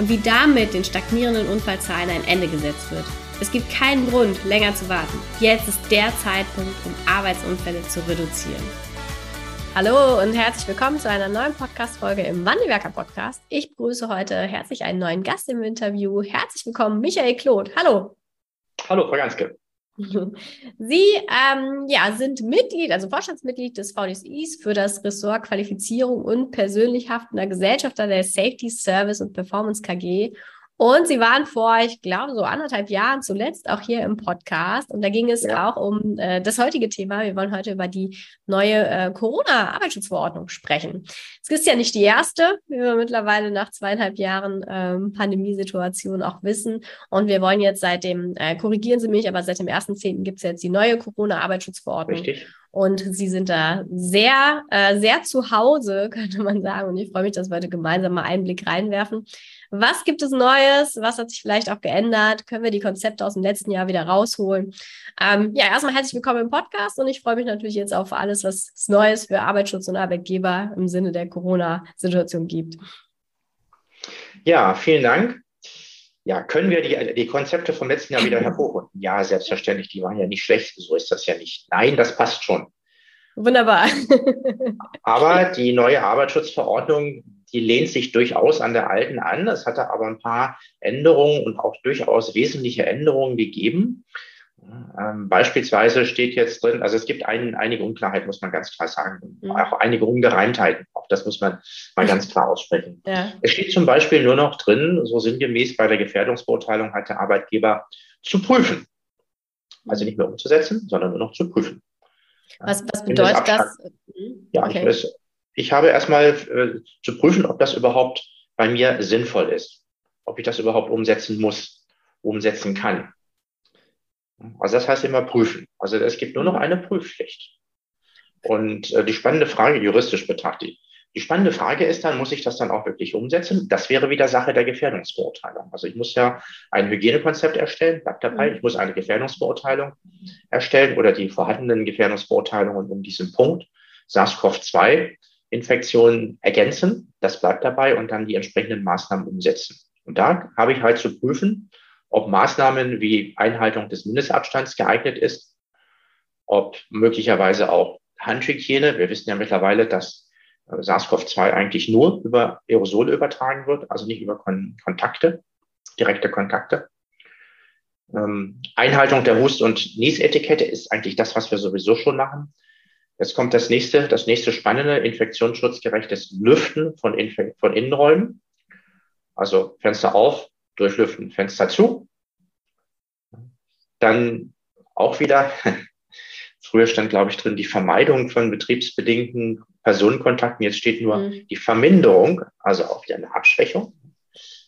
und wie damit den stagnierenden Unfallzahlen ein Ende gesetzt wird. Es gibt keinen Grund, länger zu warten. Jetzt ist der Zeitpunkt, um Arbeitsunfälle zu reduzieren. Hallo und herzlich willkommen zu einer neuen Podcast-Folge im Wandelwerker Podcast. Ich begrüße heute herzlich einen neuen Gast im Interview. Herzlich willkommen, Michael Kloth. Hallo. Hallo, Frau Ganske. Sie ähm, ja, sind Mitglied, also Vorstandsmitglied des VDSIs für das Ressort Qualifizierung und persönlich haftender Gesellschafter der Safety Service und Performance KG und sie waren vor, ich glaube, so anderthalb Jahren zuletzt auch hier im Podcast. Und da ging es ja. auch um äh, das heutige Thema. Wir wollen heute über die neue äh, Corona-Arbeitsschutzverordnung sprechen. Es ist ja nicht die erste, wie wir mittlerweile nach zweieinhalb Jahren ähm, Pandemiesituation auch wissen. Und wir wollen jetzt seit dem, äh, korrigieren Sie mich, aber seit dem 1.10. gibt es jetzt die neue Corona-Arbeitsschutzverordnung. Richtig. Und Sie sind da sehr, äh, sehr zu Hause, könnte man sagen. Und ich freue mich, dass wir heute gemeinsam mal einen Blick reinwerfen. Was gibt es Neues? Was hat sich vielleicht auch geändert? Können wir die Konzepte aus dem letzten Jahr wieder rausholen? Ähm, ja, erstmal herzlich willkommen im Podcast und ich freue mich natürlich jetzt auf alles, was es Neues für Arbeitsschutz und Arbeitgeber im Sinne der Corona-Situation gibt. Ja, vielen Dank. Ja, können wir die, die Konzepte vom letzten Jahr wieder hervorholen? Ja, selbstverständlich. Die waren ja nicht schlecht. So ist das ja nicht. Nein, das passt schon. Wunderbar. Aber die neue Arbeitsschutzverordnung die lehnt sich durchaus an der alten an. Es hatte aber ein paar Änderungen und auch durchaus wesentliche Änderungen gegeben. Ähm, beispielsweise steht jetzt drin, also es gibt ein, einige Unklarheiten, muss man ganz klar sagen, mhm. auch einige Ungereimtheiten. Auch das muss man mal ganz klar aussprechen. Ja. Es steht zum Beispiel nur noch drin, so sinngemäß bei der Gefährdungsbeurteilung hat der Arbeitgeber zu prüfen. Also nicht mehr umzusetzen, sondern nur noch zu prüfen. Was, was bedeutet das? Ja, okay. ich, ich habe erstmal äh, zu prüfen, ob das überhaupt bei mir sinnvoll ist, ob ich das überhaupt umsetzen muss, umsetzen kann. Also das heißt immer prüfen. Also es gibt nur noch eine Prüfpflicht. Und äh, die spannende Frage, juristisch betrachtet, die spannende Frage ist dann, muss ich das dann auch wirklich umsetzen? Das wäre wieder Sache der Gefährdungsbeurteilung. Also ich muss ja ein Hygienekonzept erstellen, bleibt dabei. Ich muss eine Gefährdungsbeurteilung erstellen oder die vorhandenen Gefährdungsbeurteilungen um diesen Punkt SARS-CoV-2 Infektionen ergänzen, das bleibt dabei, und dann die entsprechenden Maßnahmen umsetzen. Und da habe ich halt zu prüfen, ob Maßnahmen wie Einhaltung des Mindestabstands geeignet ist, ob möglicherweise auch Handhygiene. Wir wissen ja mittlerweile, dass äh, SARS-CoV-2 eigentlich nur über Aerosole übertragen wird, also nicht über Kon Kontakte, direkte Kontakte. Ähm, Einhaltung der Hust- und Niesetikette ist eigentlich das, was wir sowieso schon machen. Jetzt kommt das nächste, das nächste spannende, infektionsschutzgerechtes Lüften von, Infe von Innenräumen. Also Fenster auf, durchlüften, Fenster zu. Dann auch wieder, früher stand, glaube ich, drin, die Vermeidung von betriebsbedingten Personenkontakten. Jetzt steht nur mhm. die Verminderung, also auch wieder eine Abschwächung.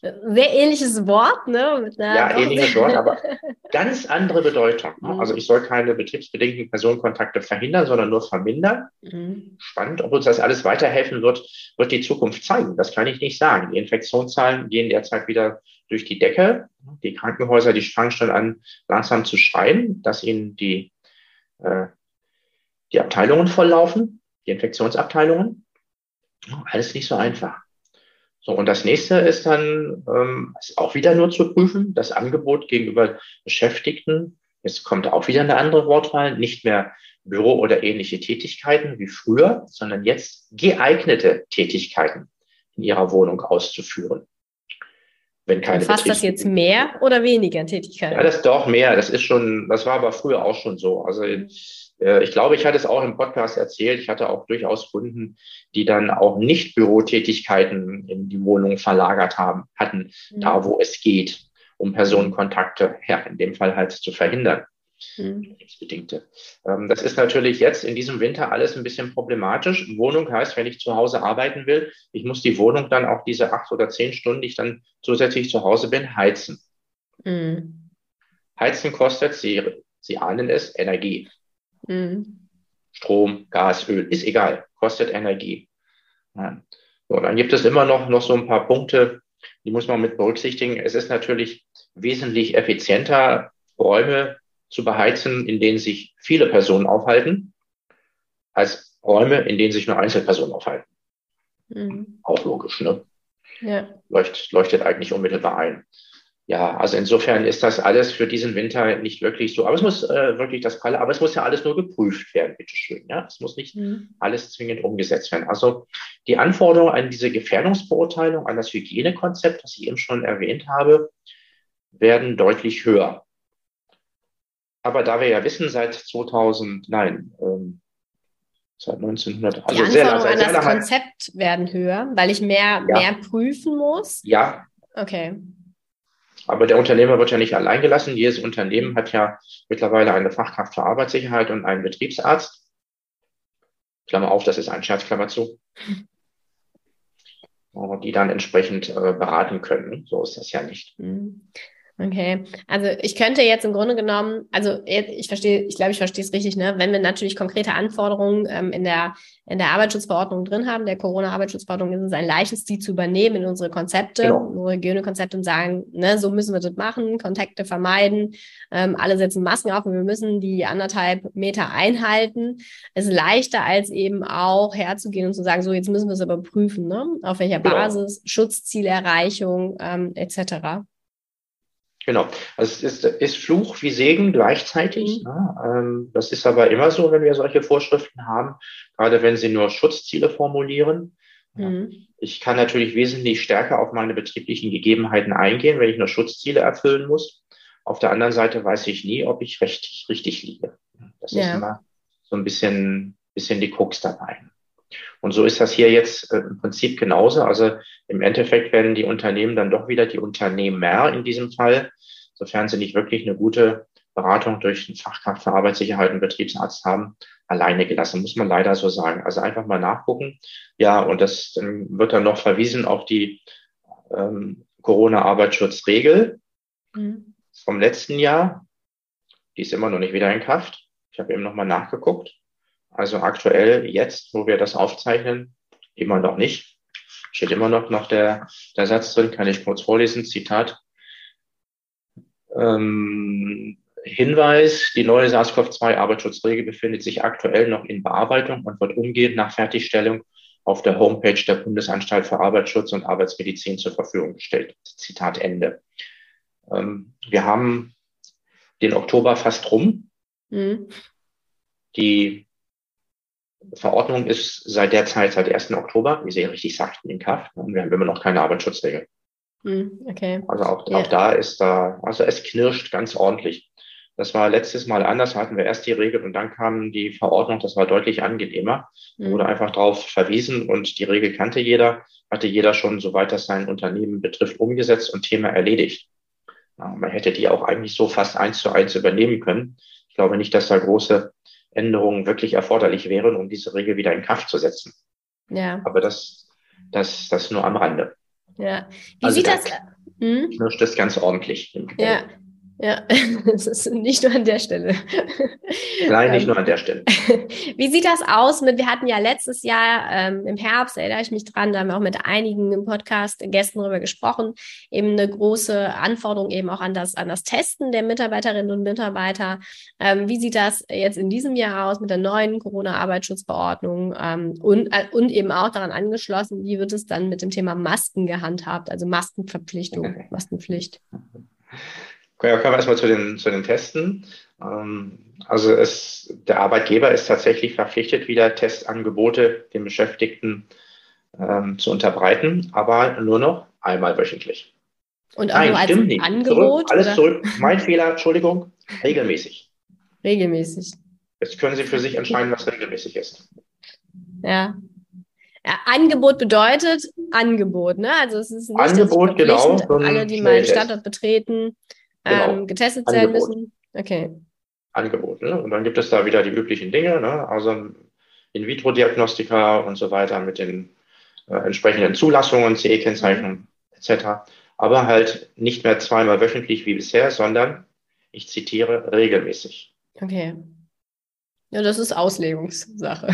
Sehr ähnliches Wort, ne? ja, ähnliches Wort, aber ganz andere Bedeutung. Ne? Mhm. Also ich soll keine betriebsbedingten Personenkontakte verhindern, sondern nur vermindern. Mhm. Spannend, ob uns das alles weiterhelfen wird, wird die Zukunft zeigen. Das kann ich nicht sagen. Die Infektionszahlen gehen derzeit wieder durch die Decke. Die Krankenhäuser, die fangen schon an, langsam zu schreien, dass ihnen die, äh, die Abteilungen volllaufen, die Infektionsabteilungen. Alles nicht so einfach. So, und das nächste ist dann ähm, ist auch wieder nur zu prüfen, das Angebot gegenüber Beschäftigten. Jetzt kommt auch wieder eine andere Wortwahl, nicht mehr Büro oder ähnliche Tätigkeiten wie früher, sondern jetzt geeignete Tätigkeiten in ihrer Wohnung auszuführen. Wenn keine Fasst das jetzt mehr oder weniger Tätigkeiten? Ja, das ist doch mehr. Das ist schon, das war aber früher auch schon so. Also äh, ich glaube, ich hatte es auch im Podcast erzählt. Ich hatte auch durchaus Kunden, die dann auch nicht Bürotätigkeiten in die Wohnung verlagert haben, hatten, mhm. da wo es geht, um Personenkontakte, ja, in dem Fall halt zu verhindern. mhm. Ähm, das ist natürlich jetzt in diesem Winter alles ein bisschen problematisch. Wohnung heißt, wenn ich zu Hause arbeiten will, ich muss die Wohnung dann auch diese acht oder zehn Stunden, die ich dann zusätzlich zu Hause bin, heizen. Mhm. Heizen kostet, Sie, Sie ahnen es, Energie. Mhm. Strom, Gas, Öl, ist egal, kostet Energie. Ja. So, dann gibt es immer noch, noch so ein paar Punkte, die muss man mit berücksichtigen. Es ist natürlich wesentlich effizienter, Räume zu beheizen, in denen sich viele Personen aufhalten, als Räume, in denen sich nur Einzelpersonen aufhalten. Mhm. Auch logisch, ne? Ja. Leucht, leuchtet eigentlich unmittelbar ein ja, also insofern ist das alles für diesen Winter nicht wirklich so. Aber es muss äh, wirklich das Falle, aber es muss ja alles nur geprüft werden, bitteschön. Ja, es muss nicht mhm. alles zwingend umgesetzt werden. Also die Anforderungen an diese Gefährdungsbeurteilung, an das Hygienekonzept, das ich eben schon erwähnt habe, werden deutlich höher. Aber da wir ja wissen, seit 2000, nein, ähm, seit 1900, also die Anforderungen sehr, sehr, an das Konzept werden höher, weil ich mehr, ja. mehr prüfen muss. Ja. Okay. Aber der Unternehmer wird ja nicht allein gelassen. Jedes Unternehmen hat ja mittlerweile eine Fachkraft für Arbeitssicherheit und einen Betriebsarzt. Klammer auf, das ist ein Scherz, Klammer zu. Die dann entsprechend äh, beraten können. So ist das ja nicht. Okay, also ich könnte jetzt im Grunde genommen, also ich verstehe, ich glaube, ich verstehe es richtig, ne? Wenn wir natürlich konkrete Anforderungen ähm, in der in der Arbeitsschutzverordnung drin haben, der Corona-Arbeitsschutzverordnung, ist es ein leichtes, die zu übernehmen in unsere Konzepte, genau. unsere Hygienekonzepte und sagen, ne, so müssen wir das machen, Kontakte vermeiden, ähm, alle setzen Masken auf und wir müssen die anderthalb Meter einhalten. Es ist leichter, als eben auch herzugehen und zu sagen, so jetzt müssen wir es aber prüfen, ne? Auf welcher genau. Basis, Schutzzielerreichung ähm, etc. Genau. Also es ist, ist Fluch wie Segen gleichzeitig. Mhm. Ne? Ähm, das ist aber immer so, wenn wir solche Vorschriften haben, gerade wenn sie nur Schutzziele formulieren. Mhm. Ich kann natürlich wesentlich stärker auf meine betrieblichen Gegebenheiten eingehen, wenn ich nur Schutzziele erfüllen muss. Auf der anderen Seite weiß ich nie, ob ich richtig, richtig liege. Das ja. ist immer so ein bisschen, bisschen die Krux dabei. Und so ist das hier jetzt äh, im Prinzip genauso. Also im Endeffekt werden die Unternehmen dann doch wieder die Unternehmer in diesem Fall, sofern sie nicht wirklich eine gute Beratung durch eine Fachkraft für Arbeitssicherheit und Betriebsarzt haben, alleine gelassen, muss man leider so sagen. Also einfach mal nachgucken. Ja, und das dann wird dann noch verwiesen auf die ähm, Corona-Arbeitsschutzregel mhm. vom letzten Jahr. Die ist immer noch nicht wieder in Kraft. Ich habe eben nochmal nachgeguckt. Also aktuell jetzt, wo wir das aufzeichnen, immer noch nicht. Steht immer noch, noch der, der Satz drin, kann ich kurz vorlesen, Zitat. Ähm, Hinweis, die neue SARS-CoV-2-Arbeitsschutzregel befindet sich aktuell noch in Bearbeitung und wird umgehend nach Fertigstellung auf der Homepage der Bundesanstalt für Arbeitsschutz und Arbeitsmedizin zur Verfügung gestellt. Zitat Ende. Ähm, wir haben den Oktober fast rum. Mhm. Die Verordnung ist seit der Zeit, seit 1. Oktober, wie Sie richtig sagten, in Kraft. Und wir haben immer noch keine Arbeitsschutzregel. Hm, okay. Also auch, ja. auch da ist da, also es knirscht ganz ordentlich. Das war letztes Mal anders, hatten wir erst die Regel und dann kam die Verordnung, das war deutlich angenehmer. Da wurde hm. einfach darauf verwiesen und die Regel kannte jeder, hatte jeder schon, soweit das sein Unternehmen betrifft, umgesetzt und Thema erledigt. Man hätte die auch eigentlich so fast eins zu eins übernehmen können. Ich glaube nicht, dass da große Änderungen wirklich erforderlich wären, um diese Regel wieder in Kraft zu setzen. Ja. Aber das, das, das nur am Rande. Ja. Wie also sieht das? Hm? Knirscht das ganz ordentlich. Ja. Ja, das ist nicht nur an der Stelle. Nein, nicht nur an der Stelle. Wie sieht das aus mit, wir hatten ja letztes Jahr ähm, im Herbst, erinnere ich mich dran, da haben wir auch mit einigen im Podcast Gästen darüber gesprochen, eben eine große Anforderung eben auch an das, an das Testen der Mitarbeiterinnen und Mitarbeiter. Ähm, wie sieht das jetzt in diesem Jahr aus mit der neuen Corona-Arbeitsschutzverordnung ähm, und, äh, und eben auch daran angeschlossen, wie wird es dann mit dem Thema Masken gehandhabt, also Maskenverpflichtung, Maskenpflicht? Ja, kommen wir erstmal zu den, zu den Testen. Ähm, also es, der Arbeitgeber ist tatsächlich verpflichtet, wieder Testangebote den Beschäftigten ähm, zu unterbreiten, aber nur noch einmal wöchentlich. Und auch Nein, nur als stimmt nicht. Angebot? Zurück, alles oder? zurück. Mein Fehler, Entschuldigung. Regelmäßig. Regelmäßig. Jetzt können Sie für sich entscheiden, was regelmäßig ist. Ja. ja Angebot bedeutet Angebot, ne? Also es ist nicht Angebot, genau. Alle, die meinen Standort betreten, genau. ähm, getestet sein müssen. Okay. angeboten. Ne? Und dann gibt es da wieder die üblichen Dinge, ne? also In-vitro-Diagnostika und so weiter mit den äh, entsprechenden Zulassungen, CE-Kennzeichnungen etc. Aber halt nicht mehr zweimal wöchentlich wie bisher, sondern, ich zitiere, regelmäßig. Okay. Ja, das ist Auslegungssache.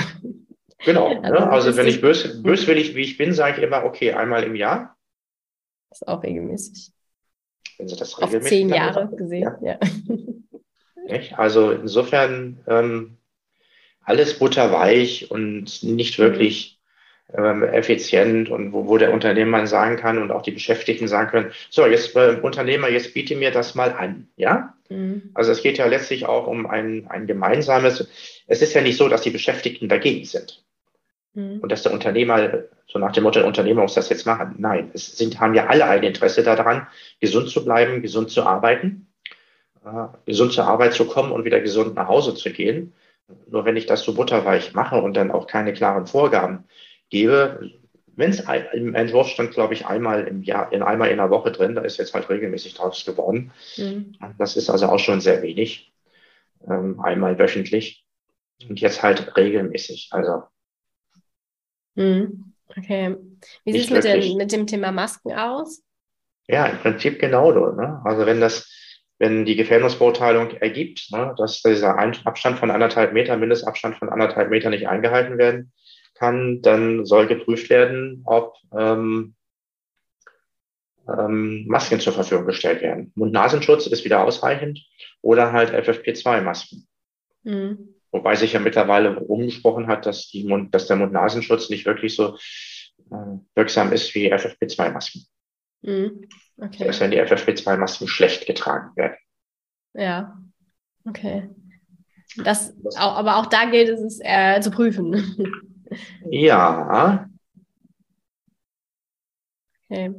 Genau. Also, ne? also wenn ich bös, böswillig wie ich bin, sage ich immer, okay, einmal im Jahr. Das ist auch regelmäßig. Wenn Sie das regelmäßig Auf zehn Jahre machen. gesehen, ja. ja. Also insofern ähm, alles butterweich und nicht wirklich ähm, effizient und wo, wo der Unternehmer sagen kann und auch die Beschäftigten sagen können, so, jetzt äh, Unternehmer, jetzt biete mir das mal an, ja? Mhm. Also es geht ja letztlich auch um ein, ein gemeinsames, es ist ja nicht so, dass die Beschäftigten dagegen sind. Mhm. Und dass der Unternehmer, so nach dem Motto, der Unternehmer muss das jetzt machen. Nein, es sind, haben ja alle ein Interesse daran, gesund zu bleiben, gesund zu arbeiten, äh, gesund zur Arbeit zu kommen und wieder gesund nach Hause zu gehen. Nur wenn ich das so butterweich mache und dann auch keine klaren Vorgaben gebe, wenn es im Entwurf stand, glaube ich, einmal im Jahr, in einmal in der Woche drin, da ist jetzt halt regelmäßig draus geworden. Mhm. Das ist also auch schon sehr wenig. Ähm, einmal wöchentlich. Und jetzt halt regelmäßig. Also. Mhm. Okay. Wie sieht es mit, mit dem Thema Masken aus? Ja, im Prinzip genau so. Ne? Also wenn das, wenn die Gefährdungsbeurteilung ergibt, ne, dass dieser Abstand von anderthalb Meter, Mindestabstand von anderthalb Meter nicht eingehalten werden kann, dann soll geprüft werden, ob ähm, ähm, Masken zur Verfügung gestellt werden. Mund-Nasenschutz ist wieder ausreichend oder halt FFP2-Masken. Mhm. Wobei sich ja mittlerweile rumgesprochen hat, dass, die Mund, dass der Mund-Nasenschutz nicht wirklich so äh, wirksam ist wie FFP2-Masken. Mhm. Okay. Dass wenn die FFP2-Masken schlecht getragen werden. Ja, okay. Das, auch, aber auch da gilt es äh, zu prüfen. Ja. Okay.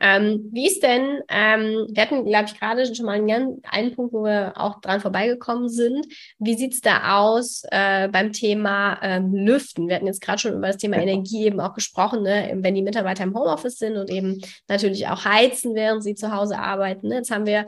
Ähm, wie ist denn, ähm, wir hatten, glaube ich, gerade schon mal einen, einen Punkt, wo wir auch dran vorbeigekommen sind. Wie sieht es da aus äh, beim Thema ähm, Lüften? Wir hatten jetzt gerade schon über das Thema Energie eben auch gesprochen, ne? wenn die Mitarbeiter im Homeoffice sind und eben natürlich auch heizen, während sie zu Hause arbeiten. Ne? Jetzt haben wir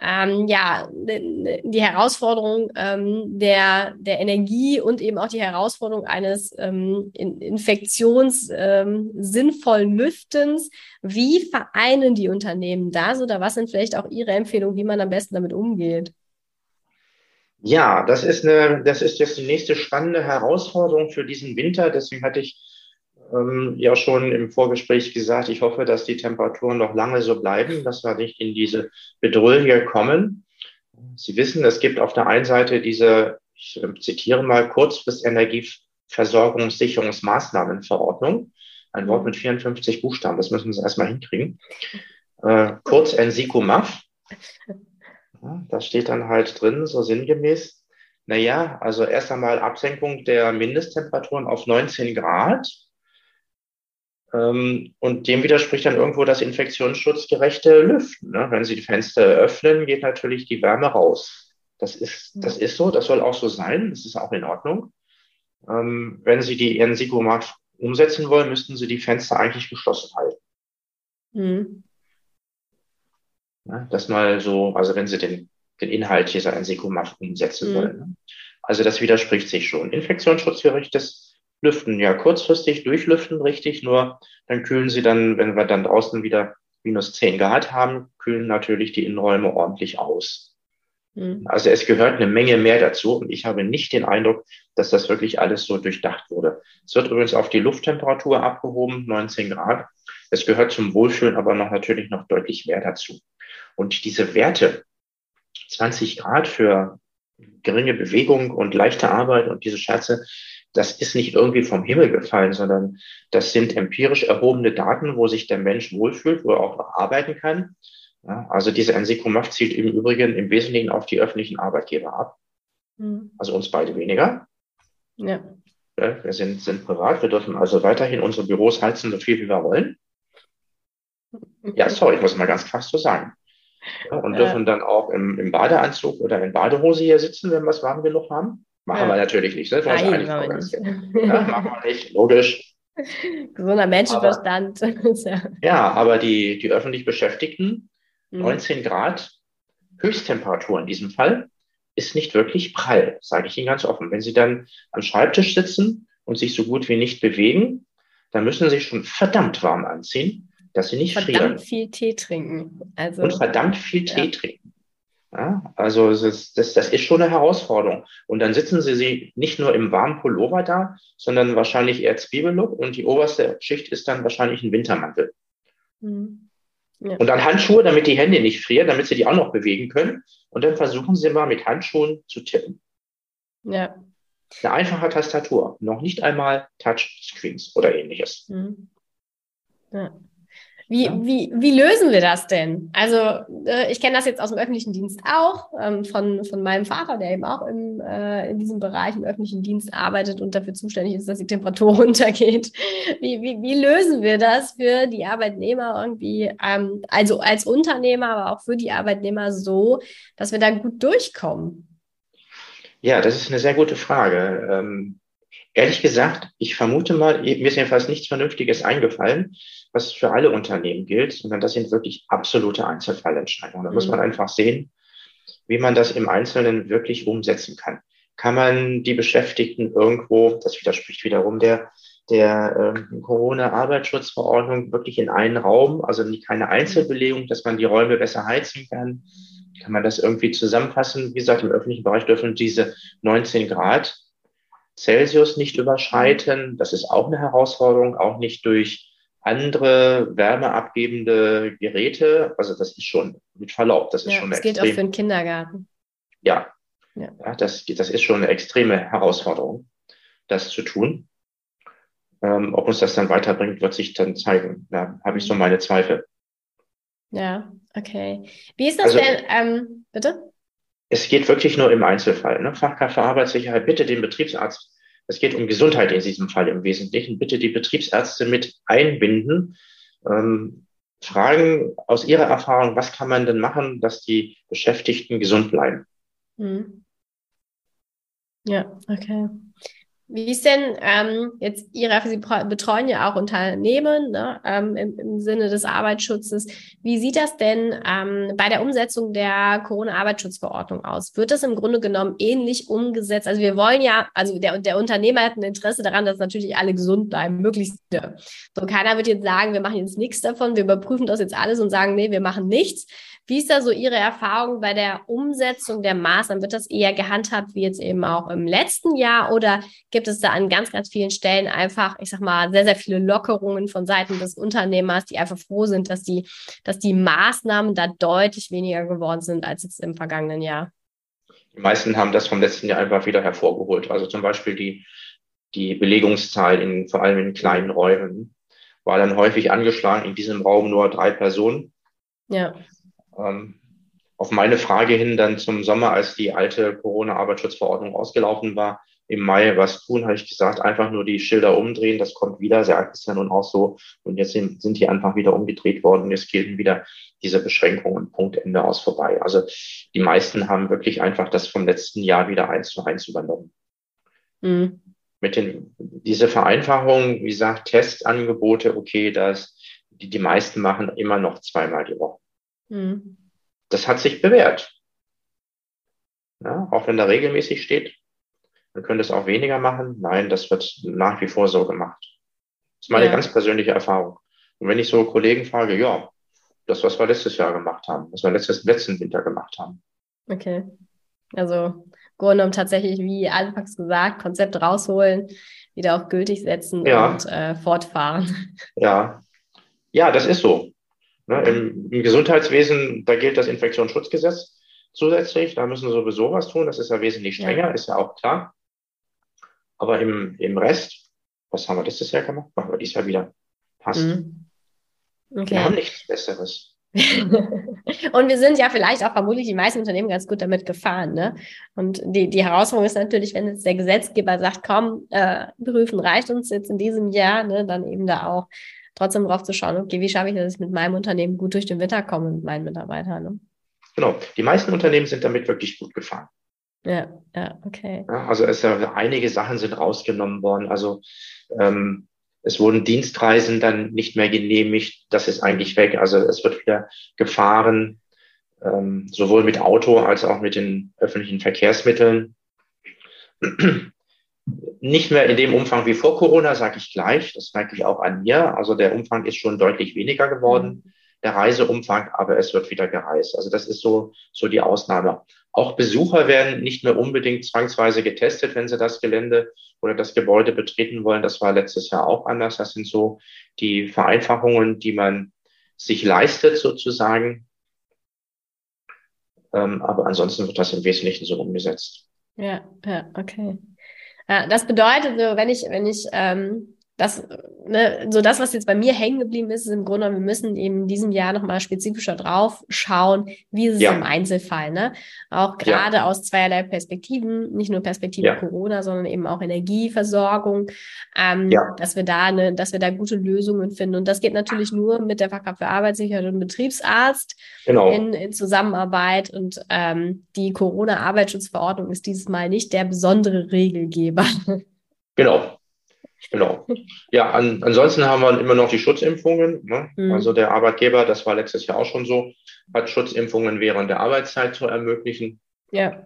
ähm, ja, die Herausforderung ähm, der, der Energie und eben auch die Herausforderung eines ähm, infektionssinnvollen ähm, Lüftens. Wie vereinen die Unternehmen das oder was sind vielleicht auch Ihre Empfehlungen, wie man am besten damit umgeht? Ja, das ist eine, das ist jetzt die nächste spannende Herausforderung für diesen Winter. Deswegen hatte ich ähm, ja schon im Vorgespräch gesagt, ich hoffe, dass die Temperaturen noch lange so bleiben, dass wir nicht in diese Bedrohung kommen. Sie wissen, es gibt auf der einen Seite diese, ich zitiere mal, Kurzfrist-Energieversorgungssicherungsmaßnahmenverordnung. Ein Wort mit 54 Buchstaben, das müssen Sie erstmal hinkriegen. Äh, kurz NSICOMAF. Ja, da steht dann halt drin, so sinngemäß, naja, also erst einmal Absenkung der Mindesttemperaturen auf 19 Grad ähm, und dem widerspricht dann irgendwo das infektionsschutzgerechte Lüften. Ne? Wenn Sie die Fenster öffnen, geht natürlich die Wärme raus. Das ist, das ist so, das soll auch so sein, das ist auch in Ordnung. Ähm, wenn Sie die Ihren Sikomat umsetzen wollen, müssten Sie die Fenster eigentlich geschlossen halten. Mhm. Ja, das mal so, also wenn Sie den, den Inhalt dieser Ensikomat umsetzen mhm. wollen. Ne? Also das widerspricht sich schon. Infektionsschutzgerechtes lüften. Ja, kurzfristig durchlüften, richtig, nur dann kühlen sie dann, wenn wir dann draußen wieder minus 10 Grad haben, kühlen natürlich die Innenräume ordentlich aus. Mhm. Also es gehört eine Menge mehr dazu und ich habe nicht den Eindruck, dass das wirklich alles so durchdacht wurde. Es wird übrigens auf die Lufttemperatur abgehoben, 19 Grad. Es gehört zum Wohlfühlen aber noch natürlich noch deutlich mehr dazu. Und diese Werte, 20 Grad für geringe Bewegung und leichte Arbeit und diese Scherze, das ist nicht irgendwie vom Himmel gefallen, sondern das sind empirisch erhobene Daten, wo sich der Mensch wohlfühlt, wo er auch noch arbeiten kann. Ja, also diese NSICOMAF zielt im Übrigen im Wesentlichen auf die öffentlichen Arbeitgeber ab. Mhm. Also uns beide weniger. Ja. ja. Wir sind, sind privat, wir dürfen also weiterhin unsere Büros heizen, so viel wie wir wollen. Ja, sorry, ich muss mal ganz krass so sagen. Ja, und dürfen dann auch im, im Badeanzug oder in Badehose hier sitzen, wenn wir es warm genug haben. Machen wir natürlich nicht. Ne? Das Nein, machen wir nicht. Ja, machen wir nicht, logisch. Gesunder Menschenverstand. Aber, ja, aber die, die öffentlich Beschäftigten, mhm. 19 Grad, Höchsttemperatur in diesem Fall, ist nicht wirklich prall, sage ich Ihnen ganz offen. Wenn Sie dann am Schreibtisch sitzen und sich so gut wie nicht bewegen, dann müssen Sie schon verdammt warm anziehen, dass Sie nicht verdammt frieren. Verdammt viel Tee trinken. Also, und verdammt viel Tee ja. trinken. Ja, also das, das, das ist schon eine Herausforderung. Und dann sitzen Sie, sie nicht nur im warmen Pullover da, sondern wahrscheinlich eher Zwiebellook und die oberste Schicht ist dann wahrscheinlich ein Wintermantel. Mhm. Ja. Und dann Handschuhe, damit die Hände nicht frieren, damit sie die auch noch bewegen können. Und dann versuchen sie mal mit Handschuhen zu tippen. Ja. Eine einfache Tastatur, noch nicht einmal Touchscreens oder ähnliches. Mhm. Ja. Wie, ja. wie, wie lösen wir das denn? Also äh, ich kenne das jetzt aus dem öffentlichen Dienst auch, ähm, von, von meinem Vater, der eben auch im, äh, in diesem Bereich im öffentlichen Dienst arbeitet und dafür zuständig ist, dass die Temperatur runtergeht. Wie, wie, wie lösen wir das für die Arbeitnehmer irgendwie, ähm, also als Unternehmer, aber auch für die Arbeitnehmer so, dass wir da gut durchkommen? Ja, das ist eine sehr gute Frage. Ähm, ehrlich gesagt, ich vermute mal, mir ist jedenfalls nichts Vernünftiges eingefallen was für alle Unternehmen gilt, sondern das sind wirklich absolute Einzelfallentscheidungen. Da mhm. muss man einfach sehen, wie man das im Einzelnen wirklich umsetzen kann. Kann man die Beschäftigten irgendwo, das widerspricht wiederum der, der äh, Corona-Arbeitsschutzverordnung, wirklich in einen Raum, also keine Einzelbelegung, dass man die Räume besser heizen kann? Kann man das irgendwie zusammenfassen? Wie gesagt, im öffentlichen Bereich dürfen diese 19 Grad Celsius nicht überschreiten. Das ist auch eine Herausforderung, auch nicht durch andere wärmeabgebende Geräte. Also das ist schon mit Verlaub, das ist ja, schon Das gilt auch für den Kindergarten. Ja, ja. ja das, das ist schon eine extreme Herausforderung, das zu tun. Ähm, ob uns das dann weiterbringt, wird sich dann zeigen. Da habe ich so meine Zweifel. Ja, okay. Wie ist das also, denn? Ähm, bitte? Es geht wirklich nur im Einzelfall. Ne? Fachkraft für Arbeitssicherheit, bitte den Betriebsarzt es geht um Gesundheit in diesem Fall im Wesentlichen. Bitte die Betriebsärzte mit einbinden. Ähm, fragen aus Ihrer Erfahrung, was kann man denn machen, dass die Beschäftigten gesund bleiben? Hm. Ja, okay. Wie ist denn ähm, jetzt Ihre, Sie betreuen ja auch Unternehmen ne, ähm, im, im, Sinne des Arbeitsschutzes. Wie sieht das denn ähm, bei der Umsetzung der Corona-Arbeitsschutzverordnung aus? Wird das im Grunde genommen ähnlich umgesetzt? Also wir wollen ja, also der, der Unternehmer hat ein Interesse daran, dass natürlich alle gesund bleiben, möglichst. So keiner wird jetzt sagen, wir machen jetzt nichts davon, wir überprüfen das jetzt alles und sagen, nee, wir machen nichts. Wie ist da so Ihre Erfahrung bei der Umsetzung der Maßnahmen? Wird das eher gehandhabt wie jetzt eben auch im letzten Jahr oder gibt es da an ganz, ganz vielen Stellen einfach, ich sag mal, sehr, sehr viele Lockerungen von Seiten des Unternehmers, die einfach froh sind, dass die, dass die Maßnahmen da deutlich weniger geworden sind als jetzt im vergangenen Jahr? Die meisten haben das vom letzten Jahr einfach wieder hervorgeholt. Also zum Beispiel die, die Belegungszahl in, vor allem in kleinen Räumen war dann häufig angeschlagen, in diesem Raum nur drei Personen. Ja. Ähm, auf meine Frage hin dann zum Sommer, als die alte Corona-Arbeitsschutzverordnung ausgelaufen war, im Mai was tun, habe ich gesagt, einfach nur die Schilder umdrehen, das kommt wieder, sagt es ja nun auch so. Und jetzt sind, sind die einfach wieder umgedreht worden und jetzt gelten wieder diese Beschränkungen, Punkt, Ende aus vorbei. Also die meisten haben wirklich einfach das vom letzten Jahr wieder eins zu eins übernommen. Mhm. Mit den, diese Vereinfachung, wie gesagt, Testangebote, okay, das, die, die meisten machen immer noch zweimal die Woche. Mhm. Das hat sich bewährt. Ja, auch wenn da regelmäßig steht, man könnte es auch weniger machen. Nein, das wird nach wie vor so gemacht. Das ist meine ja. ganz persönliche Erfahrung. Und wenn ich so Kollegen frage, ja, das, was wir letztes Jahr gemacht haben, was wir letztes, letzten Winter gemacht haben. Okay. Also Grunde tatsächlich, wie anfangs gesagt, Konzept rausholen, wieder auf gültig setzen ja. und äh, fortfahren. Ja. Ja, das ist so. Ne, im, Im Gesundheitswesen, da gilt das Infektionsschutzgesetz zusätzlich. Da müssen sie sowieso was tun. Das ist ja wesentlich strenger, ja. ist ja auch klar. Aber im, im Rest, was haben wir letztes Jahr gemacht? Machen wir dieses Jahr wieder. Passt. Mhm. Okay. Wir haben nichts Besseres. und wir sind ja vielleicht auch vermutlich die meisten Unternehmen ganz gut damit gefahren. Ne? Und die, die Herausforderung ist natürlich, wenn jetzt der Gesetzgeber sagt, komm, äh, prüfen reicht uns jetzt in diesem Jahr, ne, dann eben da auch trotzdem drauf zu schauen, okay, wie schaffe ich das, dass ich mit meinem Unternehmen gut durch den Winter komme mit meinen Mitarbeitern. Ne? Genau, die meisten Unternehmen sind damit wirklich gut gefahren. Ja, ja, okay. Ja, also es, einige Sachen sind rausgenommen worden. Also ähm, es wurden Dienstreisen dann nicht mehr genehmigt. Das ist eigentlich weg. Also es wird wieder gefahren. ähm, sowohl mit Auto als auch mit den öffentlichen Verkehrsmitteln. Nicht mehr in dem Umfang wie vor Corona, sage ich gleich. Das merke ich auch an mir. Also der Umfang ist schon deutlich weniger geworden, mhm. der Reiseumfang, aber es wird wieder gereist. Also das ist so, so die Ausnahme. Auch Besucher werden nicht mehr unbedingt zwangsweise getestet, wenn sie das Gelände oder das Gebäude betreten wollen. Das war letztes Jahr auch anders. Das sind so die Vereinfachungen, die man sich leistet sozusagen. Ähm, aber ansonsten wird das im Wesentlichen so umgesetzt. Ja, ja, okay. Das bedeutet, wenn ich, wenn ich ähm, das, ne, so das, was jetzt bei mir hängen geblieben ist, ist im Grunde, wir müssen eben in diesem Jahr nochmal spezifischer drauf schauen, wie ist es ja. im Einzelfall, ne? Auch gerade ja. aus zweierlei Perspektiven, nicht nur Perspektive ja. Corona, sondern eben auch Energieversorgung, ähm, dass wir da eine, dass wir da gute Lösungen finden. Und das geht natürlich nur mit der Fachkraft für Arbeitssicherheit und Betriebsarzt genau. in, in Zusammenarbeit. Und ähm, die Corona-Arbeitsschutzverordnung ist dieses Mal nicht der besondere Regelgeber. Genau, Genau. Ja, an, ansonsten haben wir immer noch die Schutzimpfungen. Ne? Mhm. Also der Arbeitgeber, das war letztes Jahr auch schon so, hat Schutzimpfungen während der Arbeitszeit zu ermöglichen. Ja.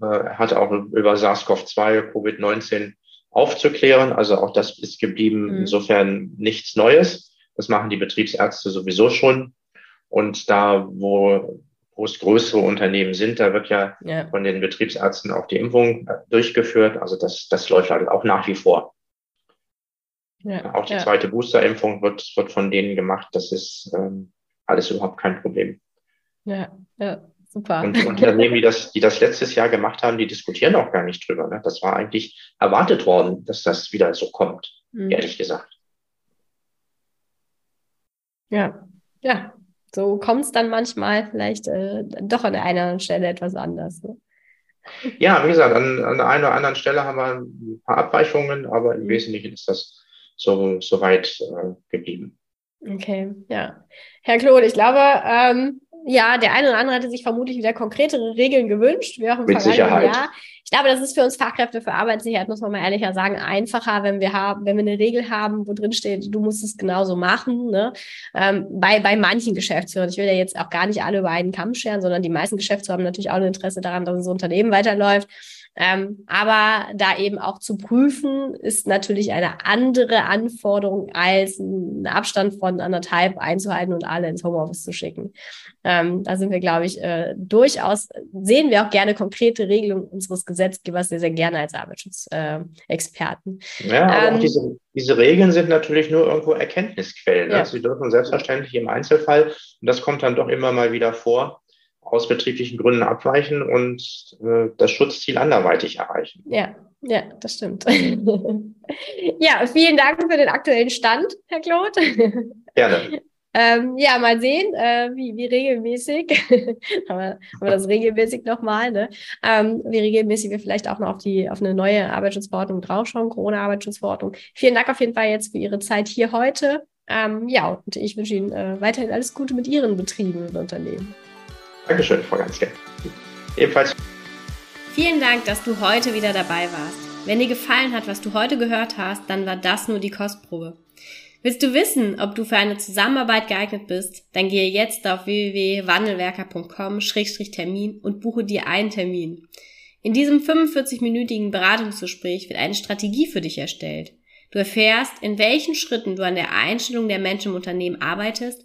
Äh, hat auch über SARS-CoV-2, Covid-19 aufzuklären. Also auch das ist geblieben. Mhm. Insofern nichts Neues. Das machen die Betriebsärzte sowieso schon. Und da, wo, es größere Unternehmen sind, da wird ja, ja. von den Betriebsärzten auch die Impfung äh, durchgeführt. Also das, das läuft halt auch nach wie vor. Ja, auch die ja. zweite Boosterimpfung wird, wird von denen gemacht. Das ist ähm, alles überhaupt kein Problem. Ja, ja, super. Und die Unternehmen, die das, die das letztes Jahr gemacht haben, die diskutieren auch gar nicht drüber. Ne? Das war eigentlich erwartet worden, dass das wieder so kommt, mhm. ehrlich gesagt. Ja, ja. So kommt es dann manchmal vielleicht äh, doch an der einen oder anderen Stelle etwas anders. Ne? Ja, wie gesagt, an, an einer oder anderen Stelle haben wir ein paar Abweichungen, aber im mhm. Wesentlichen ist das so, so weit äh, geblieben. Okay, ja. Herr Claude, ich glaube, ähm, ja, der eine oder andere hatte sich vermutlich wieder konkretere Regeln gewünscht, wie auch im Mit vergangenen Jahr. Ich glaube, das ist für uns Fachkräfte für Arbeitssicherheit, muss man mal ehrlicher sagen, einfacher, wenn wir haben, wenn wir eine Regel haben, wo drin steht, du musst es genauso machen. Ne? Ähm, bei, bei manchen Geschäftsführern, ich will ja jetzt auch gar nicht alle über einen Kamm scheren, sondern die meisten Geschäftsführer haben natürlich auch ein Interesse daran, dass das Unternehmen weiterläuft. Ähm, aber da eben auch zu prüfen, ist natürlich eine andere Anforderung, als einen Abstand von anderthalb einzuhalten und alle ins Homeoffice zu schicken. Ähm, da sind wir, glaube ich, äh, durchaus, sehen wir auch gerne konkrete Regelungen unseres Gesetzgebers sehr, sehr gerne als Arbeitsschutzexperten. Äh, ja, aber ähm, auch diese, diese Regeln sind natürlich nur irgendwo Erkenntnisquellen. Ne? Ja. Sie dürfen selbstverständlich im Einzelfall, und das kommt dann doch immer mal wieder vor, aus betrieblichen Gründen abweichen und äh, das Schutzziel anderweitig erreichen. Ja, ja, das stimmt. ja, vielen Dank für den aktuellen Stand, Herr Claude. Gerne. Ähm, ja, mal sehen, äh, wie, wie regelmäßig, haben, wir, haben wir das regelmäßig nochmal, ne? ähm, wie regelmäßig wir vielleicht auch noch auf die auf eine neue Arbeitsschutzverordnung draufschauen, Corona-Arbeitsschutzverordnung. Vielen Dank auf jeden Fall jetzt für Ihre Zeit hier heute. Ähm, ja, und ich wünsche Ihnen äh, weiterhin alles Gute mit Ihren Betrieben und Unternehmen. Dankeschön, Frau Ganske. Ebenfalls. Vielen Dank, dass du heute wieder dabei warst. Wenn dir gefallen hat, was du heute gehört hast, dann war das nur die Kostprobe. Willst du wissen, ob du für eine Zusammenarbeit geeignet bist? Dann gehe jetzt auf www.wandelwerker.com-termin und buche dir einen Termin. In diesem 45-minütigen Beratungsgespräch wird eine Strategie für dich erstellt. Du erfährst, in welchen Schritten du an der Einstellung der Menschen im Unternehmen arbeitest